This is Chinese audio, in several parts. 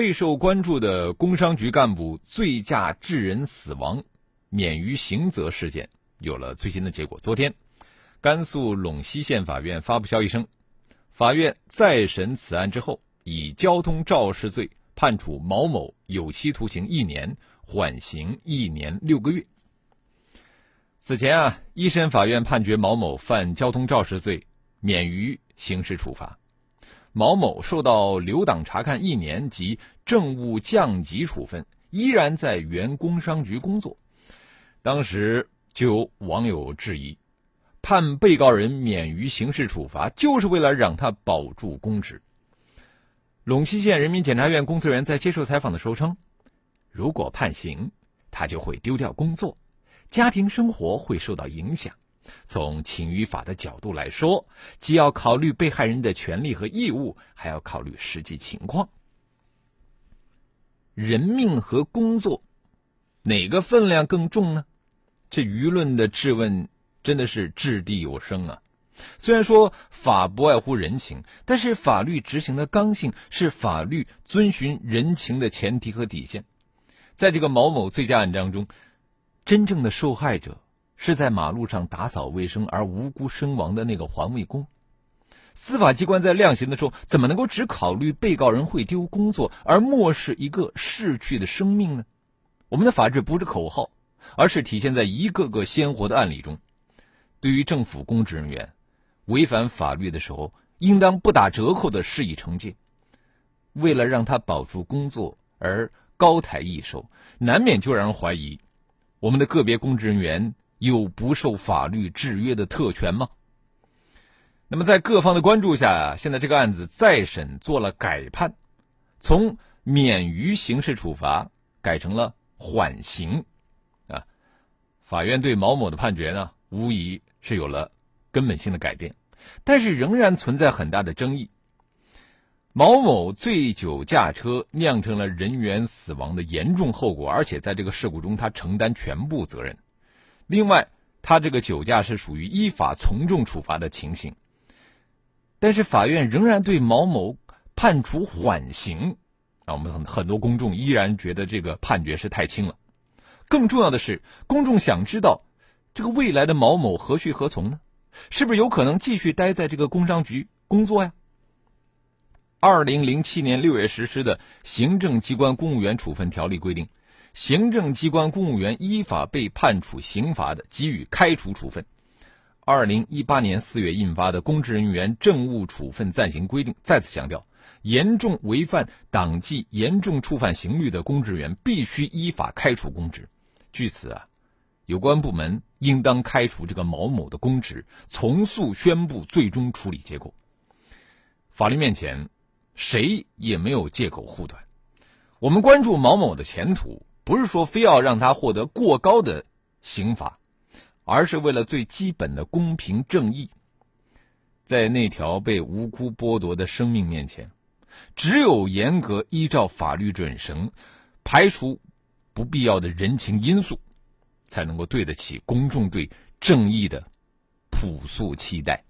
备受关注的工商局干部醉驾致人死亡、免于刑责事件有了最新的结果。昨天，甘肃陇西县法院发布消息称，法院再审此案之后，以交通肇事罪判处毛某有期徒刑一年，缓刑一年六个月。此前啊，一审法院判决毛某犯交通肇事罪，免于刑事处罚。毛某受到留党察看一年及政务降级处分，依然在原工商局工作。当时就有网友质疑，判被告人免于刑事处罚，就是为了让他保住公职。陇西县人民检察院工作人员在接受采访的时候称，如果判刑，他就会丢掉工作，家庭生活会受到影响。从情与法的角度来说，既要考虑被害人的权利和义务，还要考虑实际情况。人命和工作，哪个分量更重呢？这舆论的质问真的是掷地有声啊！虽然说法不外乎人情，但是法律执行的刚性是法律遵循人情的前提和底线。在这个毛某醉驾案当中，真正的受害者。是在马路上打扫卫生而无辜身亡的那个环卫工。司法机关在量刑的时候，怎么能够只考虑被告人会丢工作，而漠视一个逝去的生命呢？我们的法治不是口号，而是体现在一个个鲜活的案例中。对于政府公职人员违反法律的时候，应当不打折扣的施以惩戒。为了让他保住工作而高抬一手，难免就让人怀疑我们的个别公职人员。有不受法律制约的特权吗？那么，在各方的关注下，现在这个案子再审做了改判，从免于刑事处罚改成了缓刑，啊，法院对毛某的判决呢，无疑是有了根本性的改变，但是仍然存在很大的争议。毛某醉酒驾车酿成了人员死亡的严重后果，而且在这个事故中他承担全部责任。另外，他这个酒驾是属于依法从重处罚的情形，但是法院仍然对毛某判处缓刑，啊，我们很很多公众依然觉得这个判决是太轻了。更重要的是，公众想知道，这个未来的毛某何去何从呢？是不是有可能继续待在这个工商局工作呀？二零零七年六月实施的《行政机关公务员处分条例》规定。行政机关公务员依法被判处刑罚的，给予开除处分。二零一八年四月印发的《公职人员政务处分暂行规定》再次强调，严重违反党纪、严重触犯刑律的公职人员必须依法开除公职。据此啊，有关部门应当开除这个毛某的公职，从速宣布最终处理结果。法律面前，谁也没有借口护短。我们关注毛某的前途。不是说非要让他获得过高的刑罚，而是为了最基本的公平正义。在那条被无辜剥夺的生命面前，只有严格依照法律准绳，排除不必要的人情因素，才能够对得起公众对正义的朴素期待。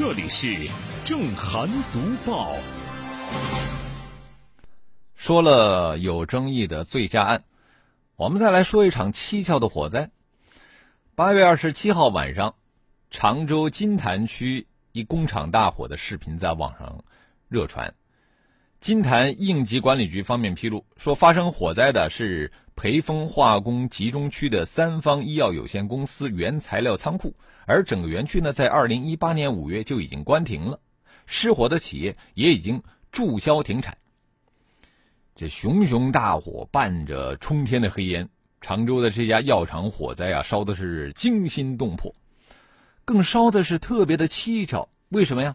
这里是正涵读报。说了有争议的醉驾案，我们再来说一场蹊跷的火灾。八月二十七号晚上，常州金坛区一工厂大火的视频在网上热传。金坛应急管理局方面披露说，发生火灾的是培丰化工集中区的三方医药有限公司原材料仓库。而整个园区呢，在二零一八年五月就已经关停了，失火的企业也已经注销停产。这熊熊大火伴着冲天的黑烟，常州的这家药厂火灾啊，烧的是惊心动魄，更烧的是特别的蹊跷。为什么呀？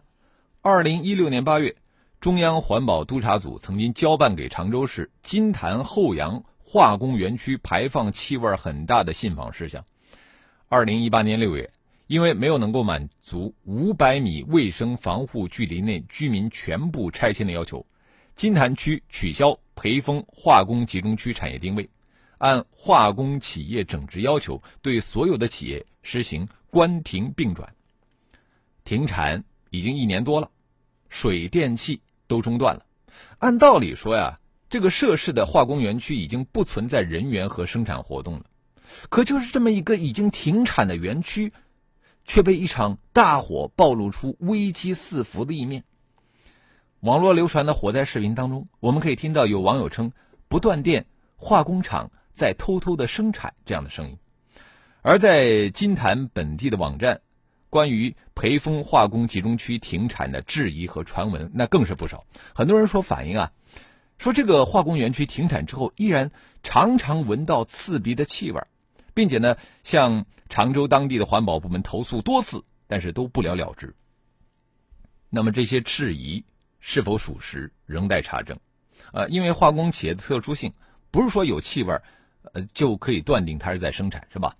二零一六年八月，中央环保督察组曾经交办给常州市金坛后阳化工园区排放气味很大的信访事项。二零一八年六月，因为没有能够满足五百米卫生防护距离内居民全部拆迁的要求，金坛区取消培丰化工集中区产业定位。按化工企业整治要求，对所有的企业实行关停并转。停产已经一年多了，水电气都中断了。按道理说呀，这个涉事的化工园区已经不存在人员和生产活动了。可就是这么一个已经停产的园区，却被一场大火暴露出危机四伏的一面。网络流传的火灾视频当中，我们可以听到有网友称“不断电，化工厂”。在偷偷的生产这样的声音，而在金坛本地的网站，关于培丰化工集中区停产的质疑和传闻那更是不少。很多人说反映啊，说这个化工园区停产之后，依然常常闻到刺鼻的气味，并且呢，向常州当地的环保部门投诉多次，但是都不了了之。那么这些质疑是否属实，仍待查证。呃，因为化工企业的特殊性，不是说有气味。呃，就可以断定它是在生产，是吧？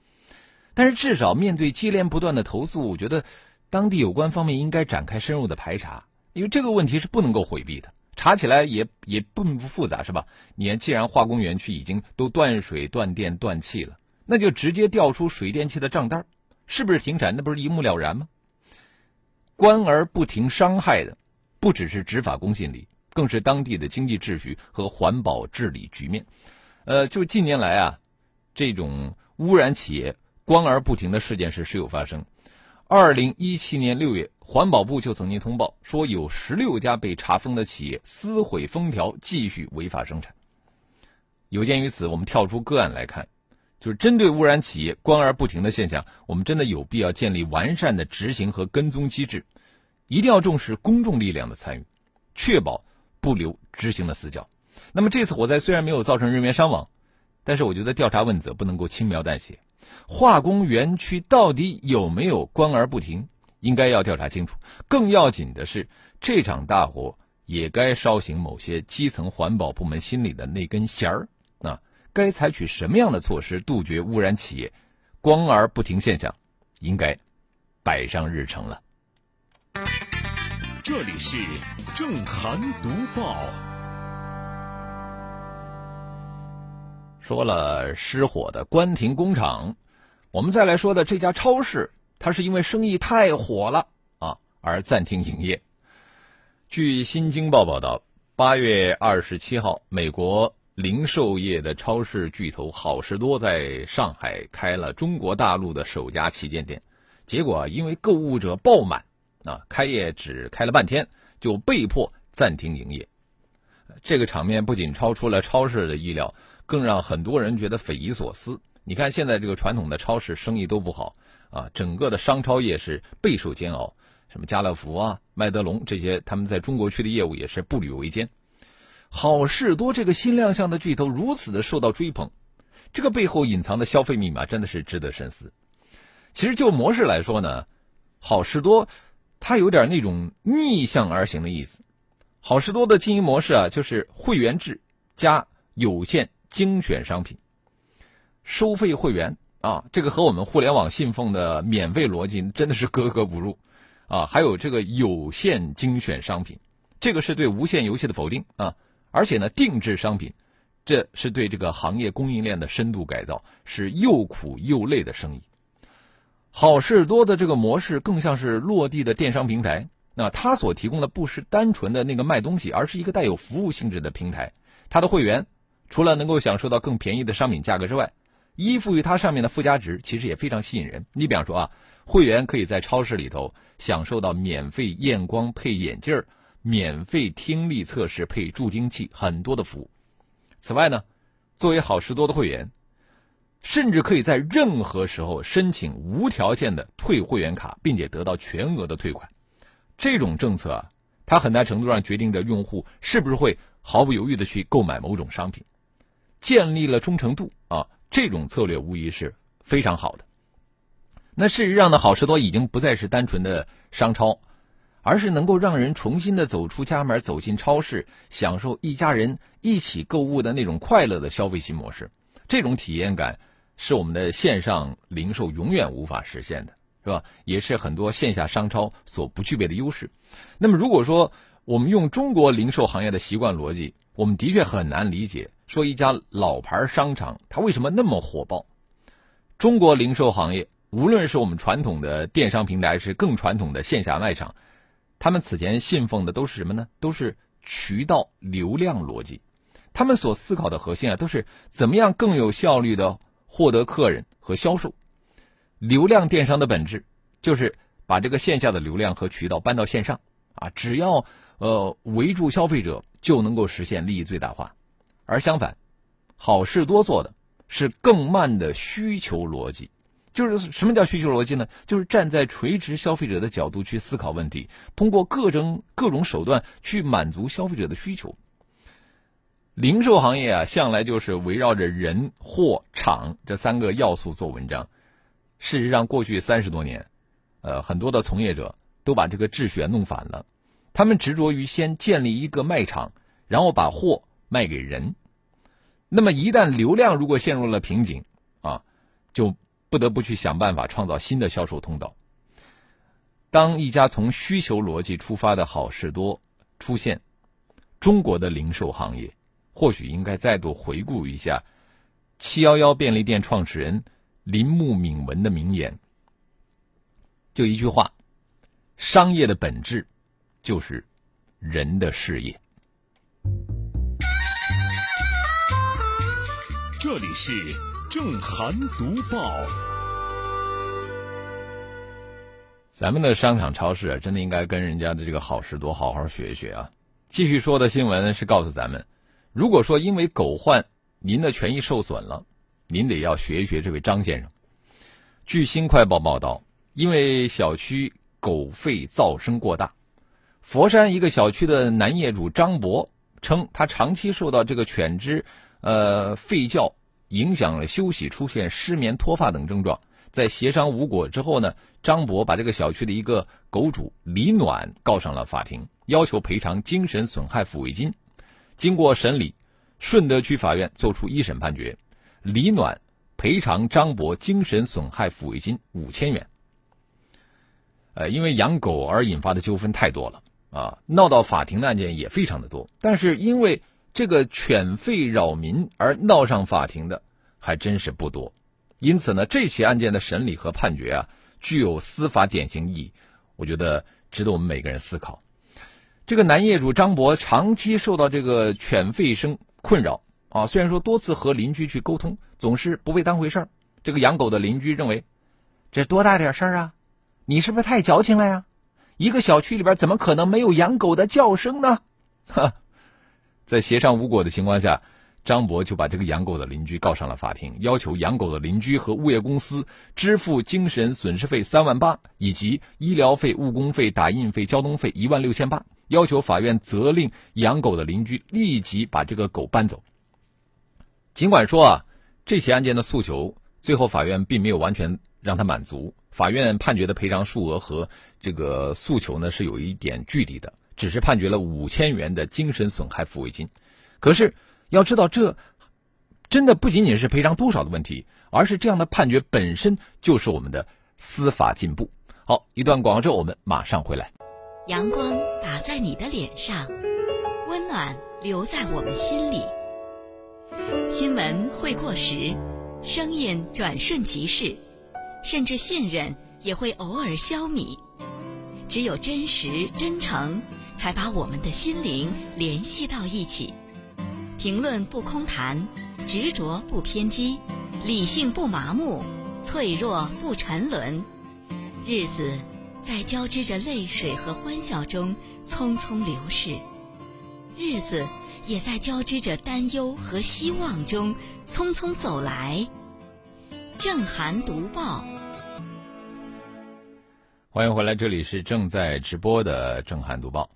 但是至少面对接连不断的投诉，我觉得当地有关方面应该展开深入的排查，因为这个问题是不能够回避的。查起来也也并不复杂，是吧？你，既然化工园区已经都断水、断电、断气了，那就直接调出水电气的账单，是不是停产？那不是一目了然吗？关而不停，伤害的不只是执法公信力，更是当地的经济秩序和环保治理局面。呃，就近年来啊，这种污染企业关而不停的事件是时有发生。二零一七年六月，环保部就曾经通报说，有十六家被查封的企业撕毁封条，继续违法生产。有鉴于此，我们跳出个案来看，就是针对污染企业关而不停的现象，我们真的有必要建立完善的执行和跟踪机制，一定要重视公众力量的参与，确保不留执行的死角。那么这次火灾虽然没有造成人员伤亡，但是我觉得调查问责不能够轻描淡写。化工园区到底有没有关而不停，应该要调查清楚。更要紧的是，这场大火也该烧醒某些基层环保部门心里的那根弦儿。啊，该采取什么样的措施杜绝污染企业光而不停现象，应该摆上日程了。这里是正涵读报。说了失火的关停工厂，我们再来说的这家超市，它是因为生意太火了啊而暂停营业。据《新京报》报道，八月二十七号，美国零售业的超市巨头好事多在上海开了中国大陆的首家旗舰店，结果因为购物者爆满，啊，开业只开了半天就被迫暂停营业。这个场面不仅超出了超市的意料。更让很多人觉得匪夷所思。你看，现在这个传统的超市生意都不好啊，整个的商超业是备受煎熬。什么家乐福啊、麦德龙这些，他们在中国区的业务也是步履维艰。好事多这个新亮相的巨头如此的受到追捧，这个背后隐藏的消费密码真的是值得深思。其实就模式来说呢，好事多它有点那种逆向而行的意思。好事多的经营模式啊，就是会员制加有限。精选商品，收费会员啊，这个和我们互联网信奉的免费逻辑真的是格格不入啊！还有这个有限精选商品，这个是对无限游戏的否定啊！而且呢，定制商品，这是对这个行业供应链的深度改造，是又苦又累的生意。好事多的这个模式更像是落地的电商平台，那它所提供的不是单纯的那个卖东西，而是一个带有服务性质的平台，它的会员。除了能够享受到更便宜的商品价格之外，依附于它上面的附加值其实也非常吸引人。你比方说啊，会员可以在超市里头享受到免费验光配眼镜儿、免费听力测试配助听器很多的服务。此外呢，作为好事多的会员，甚至可以在任何时候申请无条件的退会员卡，并且得到全额的退款。这种政策啊，它很大程度上决定着用户是不是会毫不犹豫的去购买某种商品。建立了忠诚度啊，这种策略无疑是非常好的。那事实上呢，好事多已经不再是单纯的商超，而是能够让人重新的走出家门，走进超市，享受一家人一起购物的那种快乐的消费新模式。这种体验感是我们的线上零售永远无法实现的，是吧？也是很多线下商超所不具备的优势。那么，如果说我们用中国零售行业的习惯逻辑，我们的确很难理解，说一家老牌商场它为什么那么火爆？中国零售行业。无论是我们传统的电商平台，还是更传统的线下卖场，他们此前信奉的都是什么呢？都是渠道流量逻辑。他们所思考的核心啊，都是怎么样更有效率的获得客人和销售。流量电商的本质就是把这个线下的流量和渠道搬到线上啊，只要呃围住消费者，就能够实现利益最大化。而相反，好事多做的是更慢的需求逻辑。就是什么叫需求逻辑呢？就是站在垂直消费者的角度去思考问题，通过各种各种手段去满足消费者的需求。零售行业啊，向来就是围绕着人、货、场这三个要素做文章。事实上，过去三十多年，呃，很多的从业者都把这个秩序弄反了。他们执着于先建立一个卖场，然后把货卖给人。那么，一旦流量如果陷入了瓶颈，啊，就。不得不去想办法创造新的销售通道。当一家从需求逻辑出发的好事多出现，中国的零售行业或许应该再度回顾一下七幺幺便利店创始人林木敏文的名言：就一句话，商业的本质就是人的事业。这里是正涵读报。咱们的商场超市啊，真的应该跟人家的这个好事多好好学一学啊！继续说的新闻是告诉咱们，如果说因为狗患您的权益受损了，您得要学一学这位张先生。据新快报报道，因为小区狗吠噪声过大，佛山一个小区的男业主张博称，他长期受到这个犬只呃吠叫影响了休息，出现失眠、脱发等症状。在协商无果之后呢，张博把这个小区的一个狗主李暖告上了法庭，要求赔偿精神损害抚慰金。经过审理，顺德区法院作出一审判决，李暖赔偿张博精神损害抚慰金五千元。呃，因为养狗而引发的纠纷太多了啊，闹到法庭的案件也非常的多，但是因为这个犬吠扰民而闹上法庭的还真是不多。因此呢，这起案件的审理和判决啊，具有司法典型意义，我觉得值得我们每个人思考。这个男业主张博长期受到这个犬吠声困扰啊，虽然说多次和邻居去沟通，总是不被当回事儿。这个养狗的邻居认为，这多大点事儿啊？你是不是太矫情了呀？一个小区里边怎么可能没有养狗的叫声呢？哈，在协商无果的情况下。张博就把这个养狗的邻居告上了法庭，要求养狗的邻居和物业公司支付精神损失费三万八，以及医疗费、误工费、打印费、交通费一万六千八，要求法院责令养狗的邻居立即把这个狗搬走。尽管说啊，这起案件的诉求最后法院并没有完全让他满足，法院判决的赔偿数额和这个诉求呢是有一点距离的，只是判决了五千元的精神损害抚慰金，可是。要知道，这真的不仅仅是赔偿多少的问题，而是这样的判决本身就是我们的司法进步。好，一段广告之后，我们马上回来。阳光打在你的脸上，温暖留在我们心里。新闻会过时，声音转瞬即逝，甚至信任也会偶尔消弭。只有真实真诚，才把我们的心灵联系到一起。评论不空谈，执着不偏激，理性不麻木，脆弱不沉沦。日子在交织着泪水和欢笑中匆匆流逝，日子也在交织着担忧和希望中匆匆走来。正涵读报，欢迎回来，这里是正在直播的正涵读报。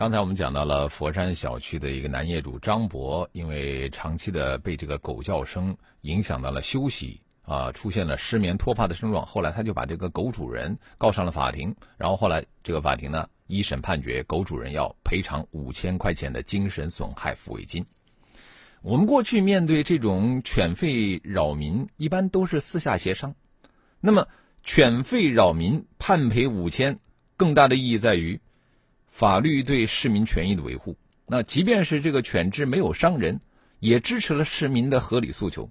刚才我们讲到了佛山小区的一个男业主张博，因为长期的被这个狗叫声影响到了休息啊，出现了失眠脱发的症状。后来他就把这个狗主人告上了法庭，然后后来这个法庭呢一审判决狗主人要赔偿五千块钱的精神损害抚慰金。我们过去面对这种犬吠扰民，一般都是私下协商。那么犬吠扰民判赔五千，更大的意义在于。法律对市民权益的维护，那即便是这个犬只没有伤人，也支持了市民的合理诉求。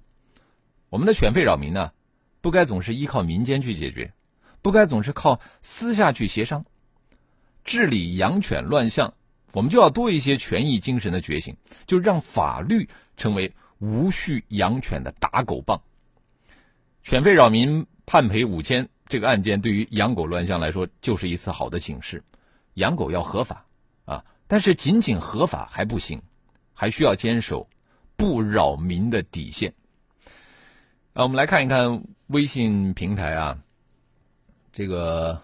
我们的犬吠扰民呢，不该总是依靠民间去解决，不该总是靠私下去协商。治理养犬乱象，我们就要多一些权益精神的觉醒，就让法律成为无序养犬的打狗棒。犬吠扰民判赔五千，这个案件对于养狗乱象来说，就是一次好的警示。养狗要合法，啊，但是仅仅合法还不行，还需要坚守不扰民的底线。啊，我们来看一看微信平台啊，这个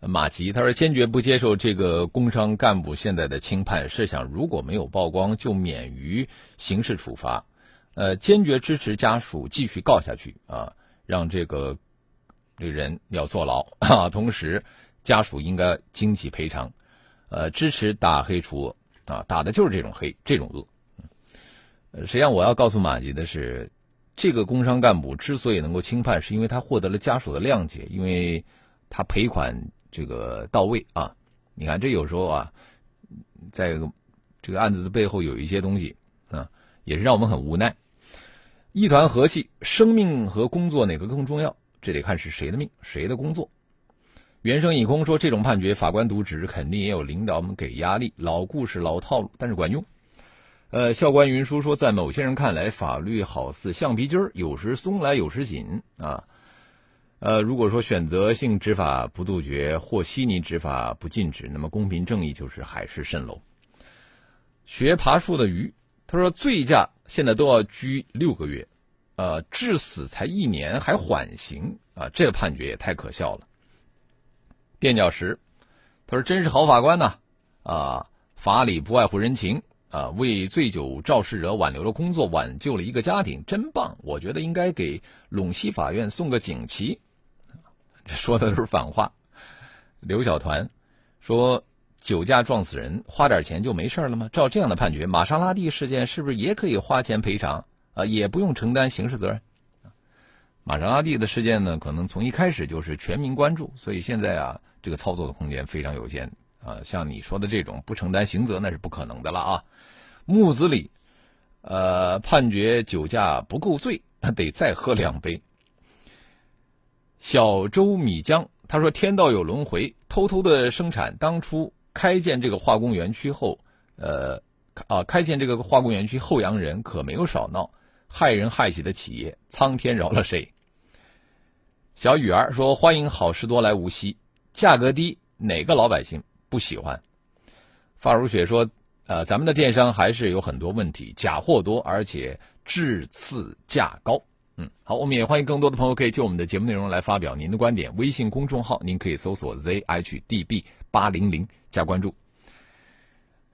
马吉他说坚决不接受这个工商干部现在的轻判，设想如果没有曝光就免于刑事处罚，呃，坚决支持家属继续告下去啊，让这个这个人要坐牢啊，同时。家属应该经济赔偿，呃，支持打黑除恶啊，打的就是这种黑，这种恶。实际上我要告诉马吉的是，这个工商干部之所以能够轻判，是因为他获得了家属的谅解，因为他赔款这个到位啊。你看，这有时候啊，在这个案子的背后有一些东西啊，也是让我们很无奈。一团和气，生命和工作哪个更重要？这得看是谁的命，谁的工作。原生已空说：“这种判决，法官渎职，肯定也有领导们给压力。老故事、老套路，但是管用。”呃，校官云书说：“在某些人看来，法律好似橡皮筋儿，有时松来，有时紧啊。呃，如果说选择性执法不杜绝，或稀泥执法不禁止，那么公平正义就是海市蜃楼。”学爬树的鱼他说：“醉驾现在都要拘六个月，呃，致死才一年还缓刑啊，这个判决也太可笑了。”垫脚石，他说：“真是好法官呐！啊，法理不外乎人情啊，为醉酒肇事者挽留了工作，挽救了一个家庭，真棒！我觉得应该给陇西法院送个锦旗。”说的都是反话。刘小团说：“酒驾撞死人，花点钱就没事了吗？照这样的判决，玛莎拉蒂事件是不是也可以花钱赔偿啊？也不用承担刑事责任？”玛莎拉蒂的事件呢，可能从一开始就是全民关注，所以现在啊，这个操作的空间非常有限啊。像你说的这种不承担刑责，那是不可能的了啊。木子李，呃，判决酒驾不够醉，那得再喝两杯。小周米江他说：“天道有轮回，偷偷的生产。当初开建这个化工园区后，呃，啊，开建这个化工园区后洋人可没有少闹，害人害己的企业，苍天饶了谁？”小雨儿说：“欢迎好事多来无锡，价格低，哪个老百姓不喜欢？”发如雪说：“呃，咱们的电商还是有很多问题，假货多，而且质次价高。”嗯，好，我们也欢迎更多的朋友可以就我们的节目内容来发表您的观点。微信公众号您可以搜索 zhdb 八零零加关注。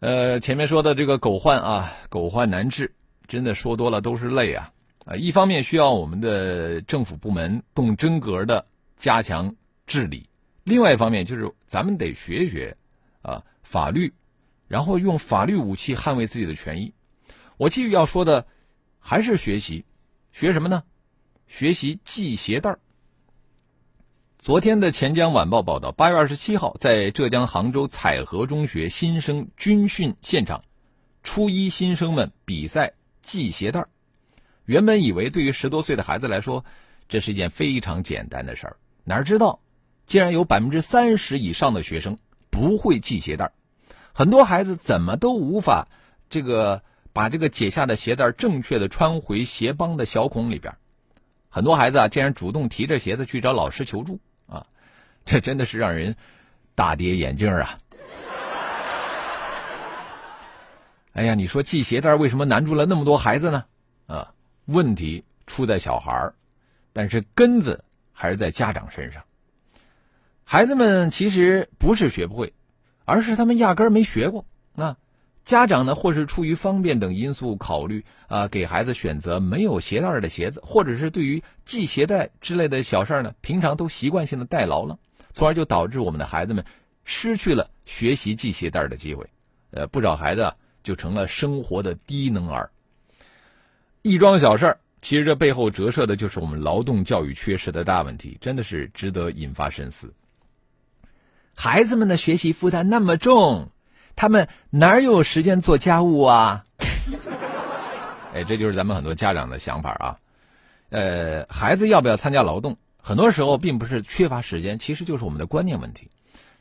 呃，前面说的这个狗患啊，狗患难治，真的说多了都是泪啊。啊，一方面需要我们的政府部门动真格的加强治理，另外一方面就是咱们得学学啊法律，然后用法律武器捍卫自己的权益。我继续要说的还是学习，学什么呢？学习系鞋带儿。昨天的钱江晚报报道，八月二十七号在浙江杭州采荷中学新生军训现场，初一新生们比赛系鞋带儿。原本以为对于十多岁的孩子来说，这是一件非常简单的事儿，哪知道，竟然有百分之三十以上的学生不会系鞋带很多孩子怎么都无法这个把这个解下的鞋带正确的穿回鞋帮的小孔里边。很多孩子啊，竟然主动提着鞋子去找老师求助啊，这真的是让人大跌眼镜啊！哎呀，你说系鞋带为什么难住了那么多孩子呢？啊？问题出在小孩儿，但是根子还是在家长身上。孩子们其实不是学不会，而是他们压根儿没学过那家长呢，或是出于方便等因素考虑啊，给孩子选择没有鞋带的鞋子，或者是对于系鞋带之类的小事儿呢，平常都习惯性的代劳了，从而就导致我们的孩子们失去了学习系鞋带的机会。呃，不少孩子就成了生活的低能儿。一桩小事儿，其实这背后折射的就是我们劳动教育缺失的大问题，真的是值得引发深思。孩子们的学习负担那么重，他们哪有时间做家务啊？哎，这就是咱们很多家长的想法啊。呃，孩子要不要参加劳动，很多时候并不是缺乏时间，其实就是我们的观念问题。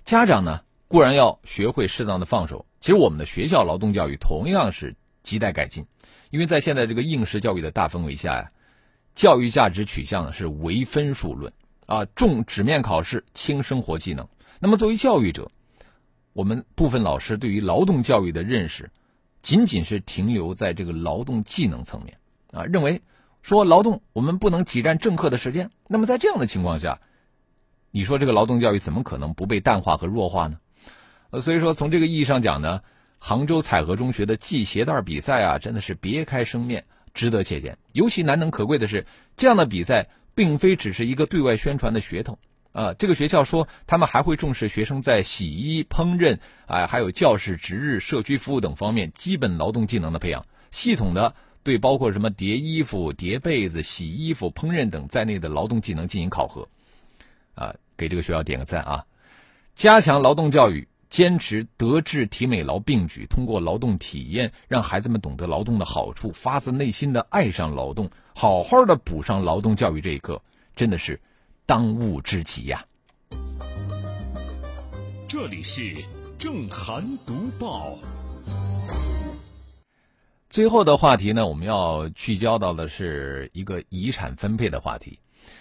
家长呢，固然要学会适当的放手，其实我们的学校劳动教育同样是亟待改进，因为在现在这个应试教育的大氛围下呀，教育价值取向是唯分数论啊，重纸面考试，轻生活技能。那么，作为教育者，我们部分老师对于劳动教育的认识，仅仅是停留在这个劳动技能层面啊，认为说劳动我们不能挤占正课的时间。那么，在这样的情况下，你说这个劳动教育怎么可能不被淡化和弱化呢？呃，所以说从这个意义上讲呢，杭州采荷中学的系鞋带比赛啊，真的是别开生面，值得借鉴。尤其难能可贵的是，这样的比赛并非只是一个对外宣传的噱头。啊，这个学校说他们还会重视学生在洗衣、烹饪，啊，还有教室值日、社区服务等方面基本劳动技能的培养，系统的对包括什么叠衣服、叠被子、洗衣服、烹饪等在内的劳动技能进行考核，啊，给这个学校点个赞啊！加强劳动教育，坚持德智体美劳并举，通过劳动体验让孩子们懂得劳动的好处，发自内心的爱上劳动，好好的补上劳动教育这一课，真的是。当务之急呀！这里是正涵读报。最后的话题呢，我们要聚焦到的是一个遗产分配的话题。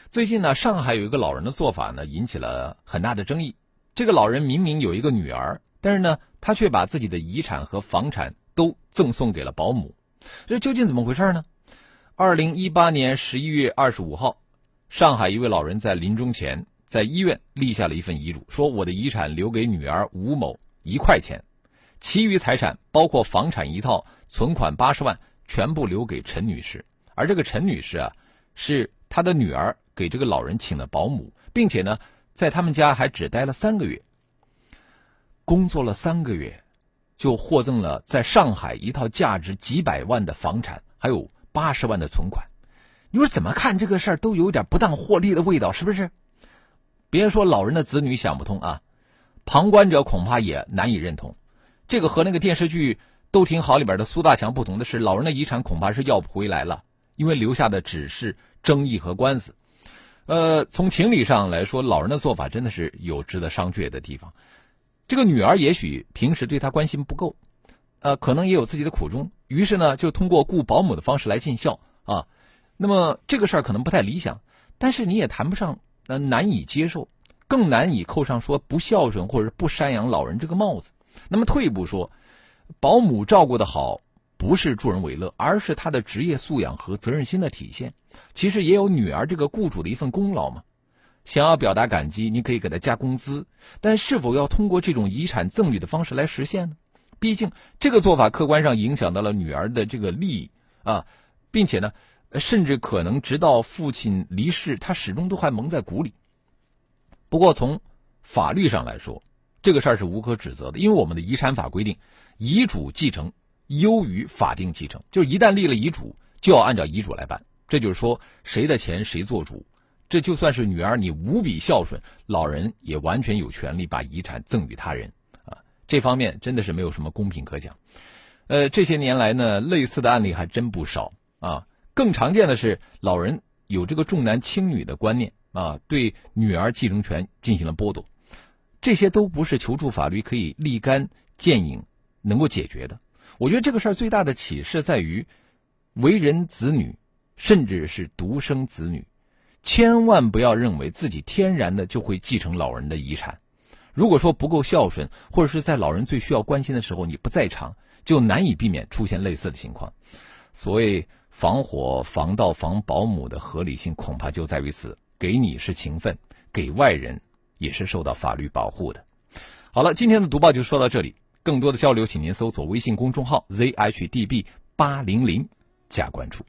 最近呢，上海有一个老人的做法呢，引起了很大的争议。这个老人明明有一个女儿，但是呢，他却把自己的遗产和房产都赠送给了保姆。这究竟怎么回事呢？二零一八年十一月二十五号。上海一位老人在临终前在医院立下了一份遗嘱，说我的遗产留给女儿吴某一块钱，其余财产包括房产一套、存款八十万，全部留给陈女士。而这个陈女士啊，是她的女儿给这个老人请的保姆，并且呢，在他们家还只待了三个月。工作了三个月，就获赠了在上海一套价值几百万的房产，还有八十万的存款。你说怎么看这个事儿都有点不当获利的味道，是不是？别说老人的子女想不通啊，旁观者恐怕也难以认同。这个和那个电视剧《都挺好》里边的苏大强不同的是，老人的遗产恐怕是要不回来了，因为留下的只是争议和官司。呃，从情理上来说，老人的做法真的是有值得商榷的地方。这个女儿也许平时对他关心不够，呃，可能也有自己的苦衷，于是呢，就通过雇保姆的方式来尽孝啊。那么这个事儿可能不太理想，但是你也谈不上呃难以接受，更难以扣上说不孝顺或者不赡养老人这个帽子。那么退一步说，保姆照顾的好不是助人为乐，而是他的职业素养和责任心的体现。其实也有女儿这个雇主的一份功劳嘛。想要表达感激，你可以给他加工资，但是否要通过这种遗产赠与的方式来实现呢？毕竟这个做法客观上影响到了女儿的这个利益啊，并且呢。甚至可能直到父亲离世，他始终都还蒙在鼓里。不过从法律上来说，这个事儿是无可指责的，因为我们的遗产法规定，遗嘱继承优于法定继承，就是一旦立了遗嘱，就要按照遗嘱来办。这就是说，谁的钱谁做主。这就算是女儿你无比孝顺，老人也完全有权利把遗产赠与他人啊。这方面真的是没有什么公平可讲。呃，这些年来呢，类似的案例还真不少啊。更常见的是，老人有这个重男轻女的观念啊，对女儿继承权进行了剥夺，这些都不是求助法律可以立竿见影能够解决的。我觉得这个事儿最大的启示在于，为人子女，甚至是独生子女，千万不要认为自己天然的就会继承老人的遗产。如果说不够孝顺，或者是在老人最需要关心的时候你不在场，就难以避免出现类似的情况。所谓。防火、防盗、防保姆的合理性恐怕就在于此：给你是情分，给外人也是受到法律保护的。好了，今天的读报就说到这里，更多的交流，请您搜索微信公众号 zhdb 八零零加关注。